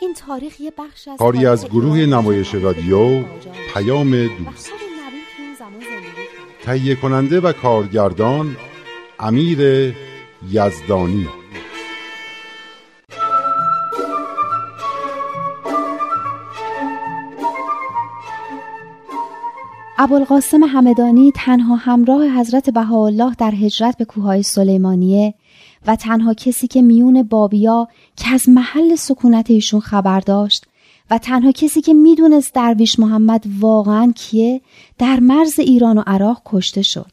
این تاریخ یه بخش از کاری از گروه نمایش رادیو پیام دوست. تهیه کننده و کارگردان امیر یزدانی. ابوالقاسم همدانی تنها همراه حضرت بهاءالله در هجرت به کوههای سلیمانیه و تنها کسی که میون بابیا که از محل سکونت ایشون خبر داشت و تنها کسی که می‌دونست درویش محمد واقعا کیه در مرز ایران و عراق کشته شد.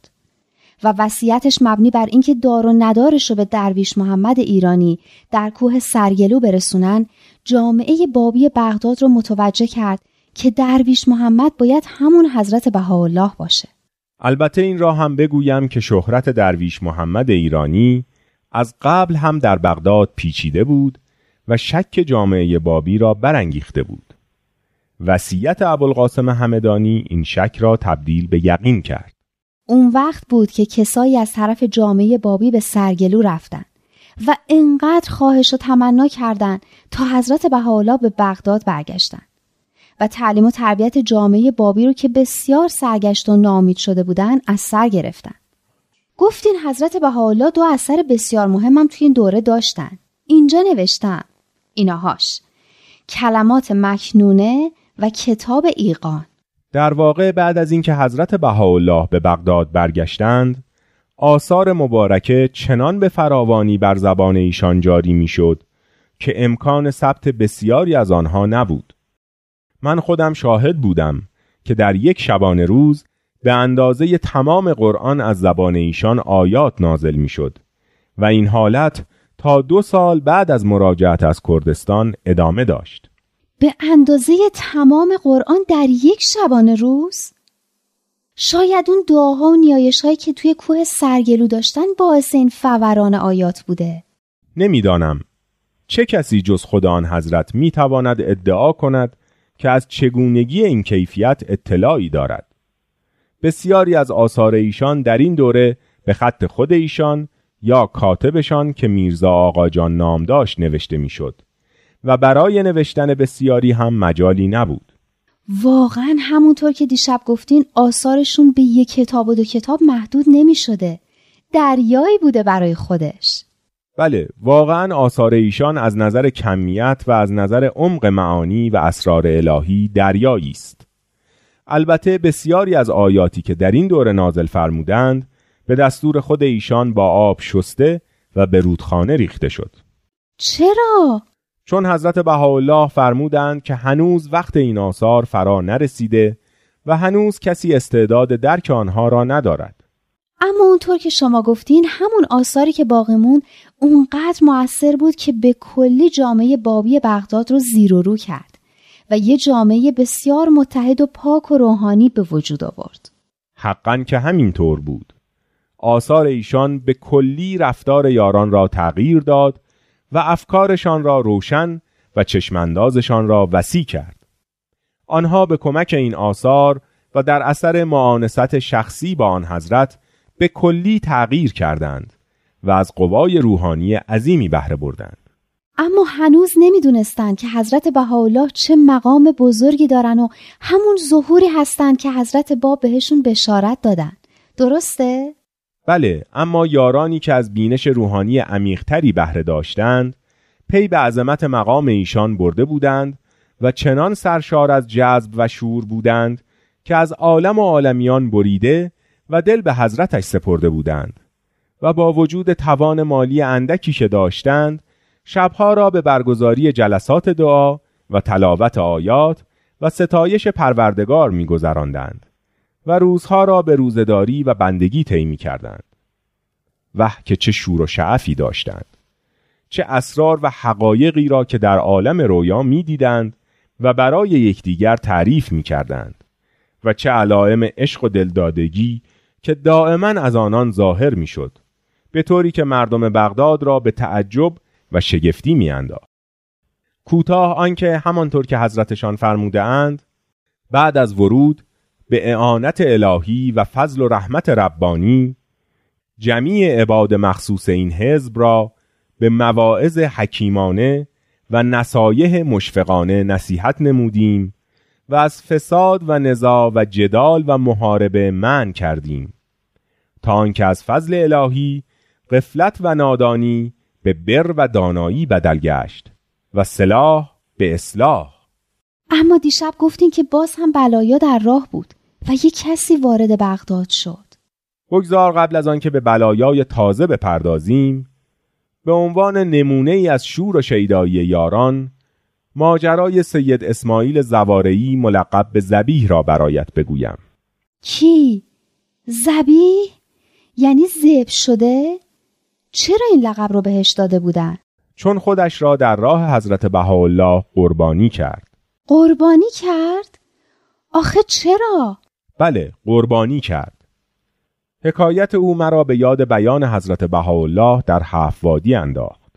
و وصیتش مبنی بر اینکه دار و ندارش رو به درویش محمد ایرانی در کوه سرگلو برسونن جامعه بابی بغداد رو متوجه کرد که درویش محمد باید همون حضرت بهاءالله باشه. البته این را هم بگویم که شهرت درویش محمد ایرانی از قبل هم در بغداد پیچیده بود و شک جامعه بابی را برانگیخته بود. وصیت ابوالقاسم همدانی این شک را تبدیل به یقین کرد. اون وقت بود که کسایی از طرف جامعه بابی به سرگلو رفتن و انقدر خواهش و تمنا کردند تا حضرت بهاءالله به بغداد برگشتن. و تعلیم و تربیت جامعه بابی رو که بسیار سرگشت و نامید شده بودن از سر گرفتن. گفتین حضرت بهاءالله دو اثر بسیار مهمم توی این دوره داشتن. اینجا نوشتم ایناهاش کلمات مکنونه و کتاب ایقان. در واقع بعد از اینکه حضرت بهاءالله به بغداد برگشتند آثار مبارکه چنان به فراوانی بر زبان ایشان جاری می‌شد که امکان ثبت بسیاری از آنها نبود. من خودم شاهد بودم که در یک شبانه روز به اندازه تمام قرآن از زبان ایشان آیات نازل می‌شد و این حالت تا دو سال بعد از مراجعت از کردستان ادامه داشت. به اندازه تمام قرآن در یک شبانه روز؟ شاید اون دعاها و نیایش هایی که توی کوه سرگلو داشتن باعث این فوران آیات بوده. نمی‌دانم. چه کسی جز خدا آن حضرت می‌تواند ادعا کند که از چگونگی این کیفیت اطلاعی دارد؟ بسیاری از آثار ایشان در این دوره به خط خود ایشان یا کاتبشان که میرزا آقا جان نام داشت نوشته می‌شد و برای نوشتن بسیاری هم مجالی نبود. واقعا همونطور که دیشب گفتین آثارشون به یک کتاب و دو کتاب محدود نمی شده دریایی بوده برای خودش. بله واقعا آثار ایشان از نظر کمیت و از نظر عمق معانی و اسرار الهی دریایی است. البته بسیاری از آیاتی که در این دوره نازل فرمودند به دستور خود ایشان با آب شسته و به رودخانه ریخته شد. چرا؟ چون حضرت بهاءالله فرمودند که هنوز وقت این آثار فرا نرسیده و هنوز کسی استعداد درک آنها را ندارد. اما اونطور که شما گفتین همون آثاری که باقیمون اونقدر موثر بود که به کلی جامعه بابی بغداد رو زیر و رو کرد. و یه جامعه بسیار متحد و پاک و روحانی به وجود آورد حقا که همین طور بود آثار ایشان به کلی رفتار یاران را تغییر داد و افکارشان را روشن و چشماندازشان را وسیع کرد. آنها به کمک این آثار و در اثر معانست شخصی با آن حضرت به کلی تغییر کردند و از قوای روحانی عظیمی بهره بردند. اما هنوز نمی‌دونستند که حضرت بهاءالله چه مقام بزرگی دارن و همون ظهوری هستند که حضرت باب بهشون بشارت دادن. درسته؟ بله اما یارانی که از بینش روحانی عمیقتری بهره داشتند پی به عظمت مقام ایشان برده بودند و چنان سرشار از جذب و شور بودند که از عالم و عالمیان بریده و دل به حضرتش سپرده بودند و با وجود توان مالی اندکی که داشتند شبها را به برگزاری جلسات دعا و تلاوت آیات و ستایش پروردگار میگذراندند و روزها را به روزداری و بندگی طی کردند و که چه شور و شعفی داشتند. چه اسرار و حقایقی را که در عالم رویا می‌دیدند و برای یکدیگر تعریف می کردند و چه علائم عشق و دلدادگی که دائما از آنان ظاهر می شد به طوری که مردم بغداد را به تعجب و شگفتی می انداخت. کوتاه آنکه همانطور که حضرتشان فرموده اند بعد از ورود به اعانت الهی و فضل و رحمت ربانی جمیع عباد مخصوص این حزب را به مواعظ حکیمانه و نصایح مشفقانه نصیحت نمودیم و از فساد و نزاع و جدال و محاربه من کردیم تا آنکه از فضل الهی قفلت و نادانی به بر و دانایی بدل گشت و سلاح به اصلاح اما دیشب گفتین که باز هم بلایا در راه بود و یک کسی وارد بغداد شد بگذار قبل از آنکه به بلایای تازه بپردازیم به عنوان نمونه ای از شور و شیدایی یاران ماجرای سید اسماعیل زوارعی ملقب به زبیح را برایت بگویم کی؟ زبیح؟ یعنی زب شده؟ چرا این لقب رو بهش داده بودن؟ چون خودش را در راه حضرت بهاءالله قربانی کرد قربانی کرد؟ آخه چرا؟ بله قربانی کرد حکایت او مرا به یاد بیان حضرت بهاءالله در هفت وادی انداخت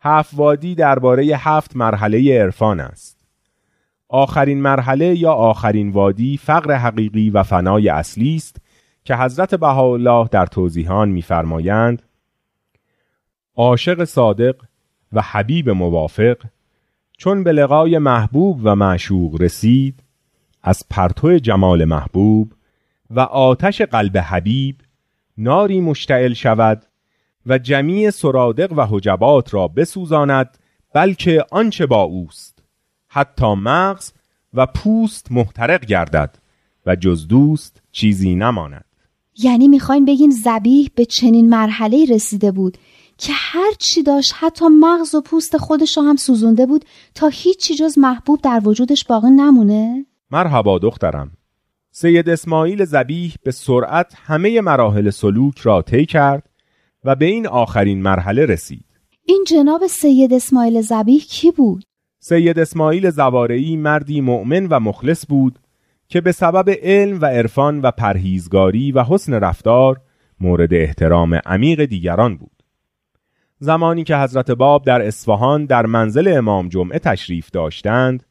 هفت وادی درباره هفت مرحله عرفان است آخرین مرحله یا آخرین وادی فقر حقیقی و فنای اصلی است که حضرت بهاءالله در توضیحان می‌فرمایند عاشق صادق و حبیب موافق چون به لقای محبوب و معشوق رسید از پرتو جمال محبوب و آتش قلب حبیب ناری مشتعل شود و جمیع سرادق و حجبات را بسوزاند بلکه آنچه با اوست حتی مغز و پوست محترق گردد و جز دوست چیزی نماند. یعنی می‌خواین بگین زبیح به چنین مرحله رسیده بود که هر چی داشت حتی مغز و پوست خودش را هم سوزونده بود تا هیچی جز محبوب در وجودش باقی نمونه؟ مرحبا دخترم سید اسماعیل زبیح به سرعت همه مراحل سلوک را طی کرد و به این آخرین مرحله رسید این جناب سید اسماعیل زبیح کی بود؟ سید اسماعیل زوارعی مردی مؤمن و مخلص بود که به سبب علم و عرفان و پرهیزگاری و حسن رفتار مورد احترام عمیق دیگران بود زمانی که حضرت باب در اصفهان در منزل امام جمعه تشریف داشتند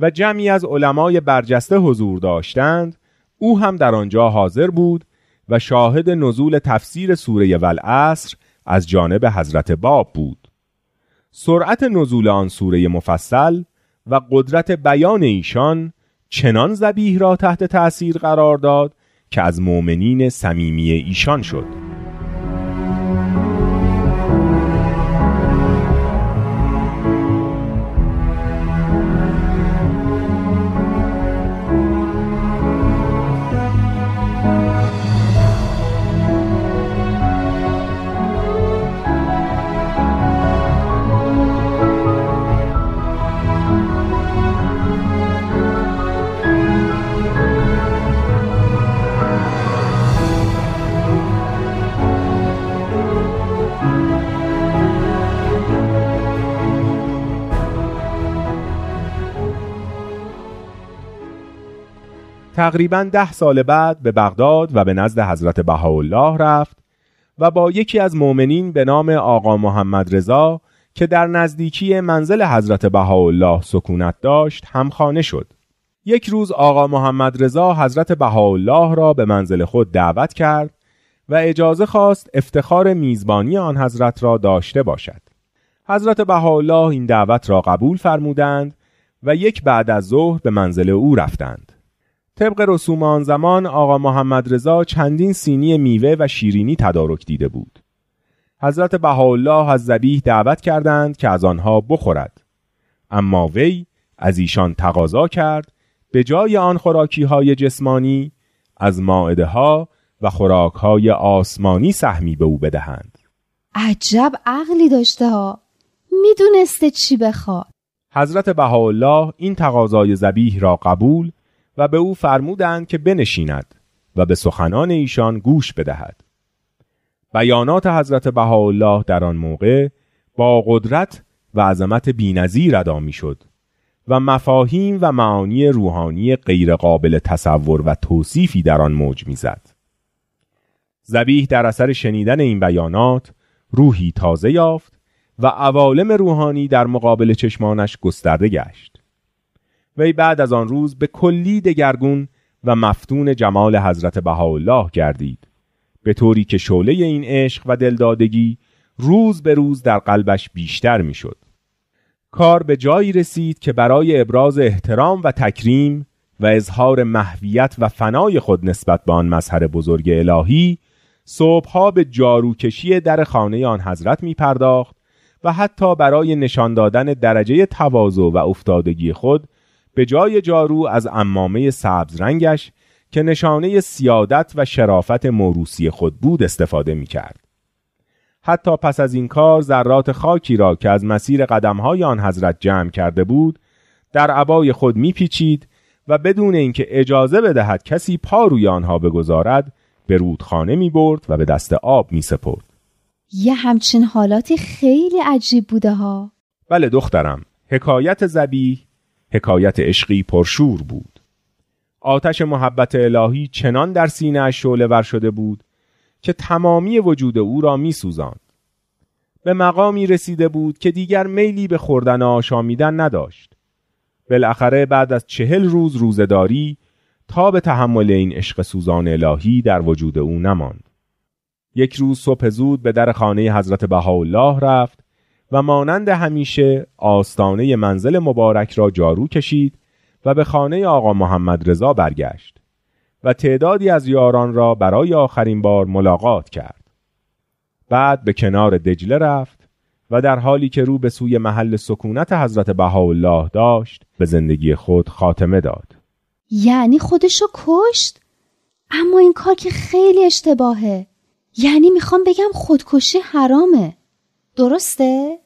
و جمعی از علمای برجسته حضور داشتند او هم در آنجا حاضر بود و شاهد نزول تفسیر سوره والعصر از جانب حضرت باب بود. سرعت نزول آن سوره مفصل و قدرت بیان ایشان چنان زبیح را تحت تأثیر قرار داد که از مؤمنین صمیمی ایشان شد. تقریبا ده سال بعد به بغداد و به نزد حضرت بهاءالله رفت و با یکی از مؤمنین به نام آقا محمد رضا که در نزدیکی منزل حضرت بهاءالله سکونت داشت همخانه شد. یک روز آقا محمد رضا حضرت بهاءالله را به منزل خود دعوت کرد و اجازه خواست افتخار میزبانی آن حضرت را داشته باشد. حضرت بهاءالله این دعوت را قبول فرمودند و یک بعد از ظهر به منزل او رفتند. طبق رسوم آن زمان آقا محمد رضا چندین سینی میوه و شیرینی تدارک دیده بود. حضرت بهاءالله از زبیح دعوت کردند که از آنها بخورد. اما وی از ایشان تقاضا کرد به جای آن خوراکی های جسمانی از ماعده ها و خوراک های آسمانی سهمی به او بدهند. عجب عقلی داشته ها. می‌دونسته چی بخواد. حضرت بهاءالله این تقاضای زبیح را قبول و به او فرمودند که بنشیند و به سخنان ایشان گوش بدهد بیانات حضرت بهاءالله در آن موقع با قدرت و عظمت بینظیر ادا می‌شد و مفاهیم و معانی روحانی غیرقابل تصور و توصیفی در آن موج می‌زد. زبیح در اثر شنیدن این بیانات روحی تازه یافت و عوالم روحانی در مقابل چشمانش گسترده گشت. وی بعد از آن روز به کلی دگرگون و مفتون جمال حضرت بهاءالله گردید به طوری که شعله این عشق و دلدادگی روز به روز در قلبش بیشتر می‌شد. کار به جایی رسید که برای ابراز احترام و تکریم و اظهار محویت و فنای خود نسبت به آن مظهر بزرگ الهی صبحها به جاروکشی در خانه آن حضرت می پرداخت و حتی برای نشان دادن درجه تواضع و افتادگی خود به جای جارو از امامه سبز رنگش که نشانه سیادت و شرافت موروسی خود بود استفاده می کرد. حتی پس از این کار ذرات خاکی را که از مسیر قدمهای آن حضرت جمع کرده بود در عبای خود میپیچید و بدون اینکه اجازه بدهد کسی پا روی آنها بگذارد به رودخانه می برد و به دست آب می سپرد. یه همچین حالاتی خیلی عجیب بوده ها. بله دخترم حکایت زبی حکایت عشقی پرشور بود. آتش محبت الهی چنان در سینه شعله ور شده بود که تمامی وجود او را می سوزند. به مقامی رسیده بود که دیگر میلی به خوردن آشامیدن نداشت. بالاخره بعد از چهل روز روزداری تا به تحمل این عشق سوزان الهی در وجود او نماند. یک روز صبح زود به در خانه حضرت بهاءالله رفت و مانند همیشه آستانه منزل مبارک را جارو کشید و به خانه آقا محمد رضا برگشت و تعدادی از یاران را برای آخرین بار ملاقات کرد. بعد به کنار دجله رفت و در حالی که رو به سوی محل سکونت حضرت بهاءالله داشت به زندگی خود خاتمه داد. یعنی خودشو کشت؟ اما این کار که خیلی اشتباهه. یعنی می‌خوام بگم خودکشی حرامه. درسته؟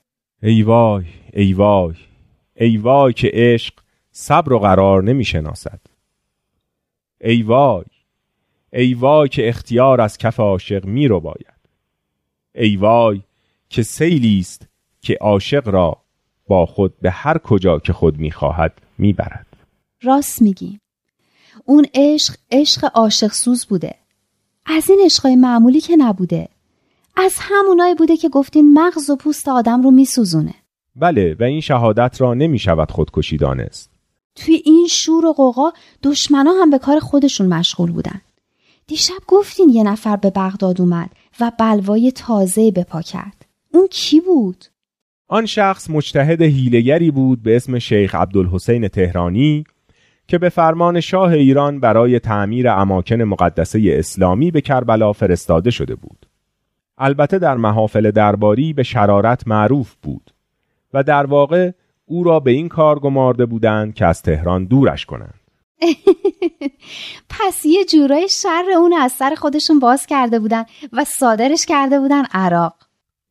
ای وای ای وای ای وای که عشق صبر و قرار نمی‌شناسد. ای وای ای وای که اختیار از کف عاشق می رو باید ای وای که سیلی است که عاشق را با خود به هر کجا که خود می‌خواهد می‌برد. راست میگی. اون عشق عشق عاشق سوز بوده. از این عشقای معمولی که نبوده. از همونایی بوده که گفتین مغز و پوست آدم رو میسوزونه بله و این شهادت را نمی شود خودکشی دانست توی این شور و قوقا دشمنا هم به کار خودشون مشغول بودن دیشب گفتین یه نفر به بغداد اومد و بلوای تازه به پا کرد اون کی بود؟ آن شخص مجتهد هیلگری بود به اسم شیخ عبدالحسین تهرانی که به فرمان شاه ایران برای تعمیر اماکن مقدسه اسلامی به کربلا فرستاده شده بود. البته در محافل درباری به شرارت معروف بود و در واقع او را به این کار گمارده بودند که از تهران دورش کنند. پس یه جورای شر اون از سر خودشون باز کرده بودن و صادرش کرده بودن عراق.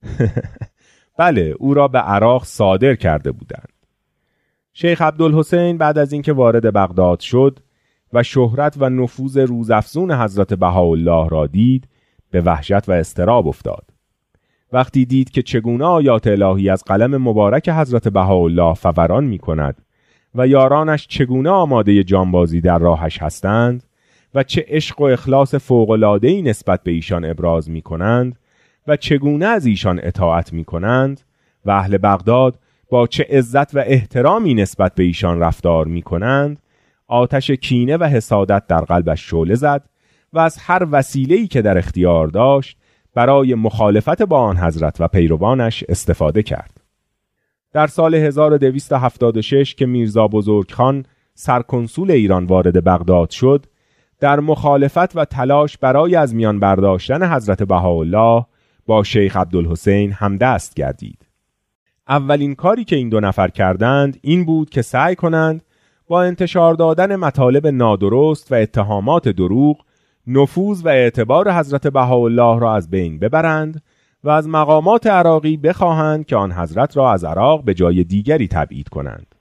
بله او را به عراق صادر کرده بودند. شیخ عبدالحسین بعد از اینکه وارد بغداد شد و شهرت و نفوذ روزافزون حضرت بهاءالله را دید به وحشت و استراب افتاد. وقتی دید که چگونه آیات الهی از قلم مبارک حضرت بهاءالله فوران می کند و یارانش چگونه آماده جانبازی در راهش هستند و چه عشق و اخلاص فوقلادهی نسبت به ایشان ابراز می کنند و چگونه از ایشان اطاعت می کنند و اهل بغداد با چه عزت و احترامی نسبت به ایشان رفتار می کنند آتش کینه و حسادت در قلبش شعله زد و از هر وسیله‌ای که در اختیار داشت برای مخالفت با آن حضرت و پیروانش استفاده کرد. در سال 1276 که میرزا بزرگخان سرکنسول ایران وارد بغداد شد، در مخالفت و تلاش برای از میان برداشتن حضرت بهاءالله با شیخ عبدالحسین همدست گردید. اولین کاری که این دو نفر کردند این بود که سعی کنند با انتشار دادن مطالب نادرست و اتهامات دروغ نفوذ و اعتبار حضرت بهاءالله را از بین ببرند و از مقامات عراقی بخواهند که آن حضرت را از عراق به جای دیگری تبعید کنند.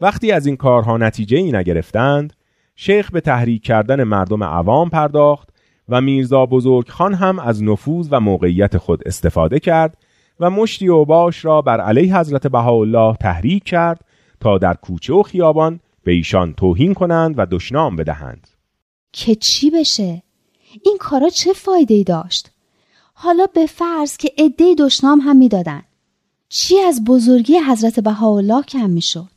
وقتی از این کارها نتیجه ای نگرفتند، شیخ به تحریک کردن مردم عوام پرداخت و میرزا بزرگخان هم از نفوذ و موقعیت خود استفاده کرد و مشتی اوباش را بر علیه حضرت بهاءالله تحریک کرد تا در کوچه و خیابان به ایشان توهین کنند و دشنام بدهند که چی بشه؟ این کارا چه فایده داشت؟ حالا به فرض که عده دشنام هم می‌دادن. چی از بزرگی حضرت بهاءالله کم می‌شد؟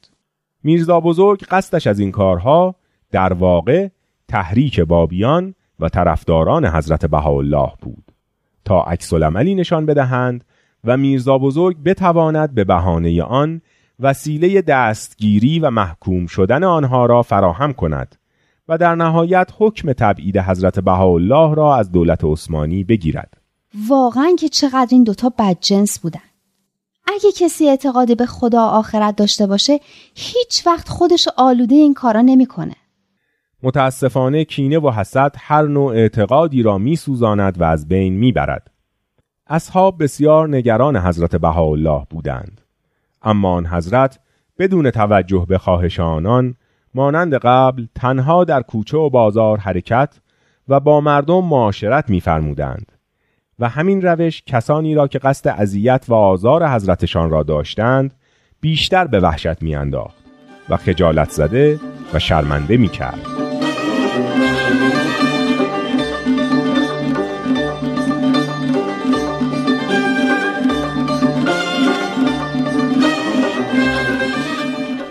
میرزا بزرگ قصدش از این کارها در واقع تحریک بابیان و طرفداران حضرت بهاءالله بود تا عکس عملی نشان بدهند و میرزا بزرگ بتواند به بهانه آن وسیله دستگیری و محکوم شدن آنها را فراهم کند و در نهایت حکم تبعید حضرت بهاءالله را از دولت عثمانی بگیرد واقعا که چقدر این دوتا بدجنس بودن اگه کسی اعتقادی به خدا آخرت داشته باشه هیچ وقت خودش آلوده این کارا نمی‌کنه. متاسفانه کینه و حسد هر نوع اعتقادی را میسوزاند و از بین می‌برد. اصحاب بسیار نگران حضرت بهاءالله بودند. اما آن حضرت بدون توجه به خواهش آنان مانند قبل تنها در کوچه و بازار حرکت و با مردم معاشرت میفرمودند و همین روش کسانی را که قصد اذیت و آزار حضرتشان را داشتند بیشتر به وحشت میانداخت و خجالت زده و شرمنده می‌کرد.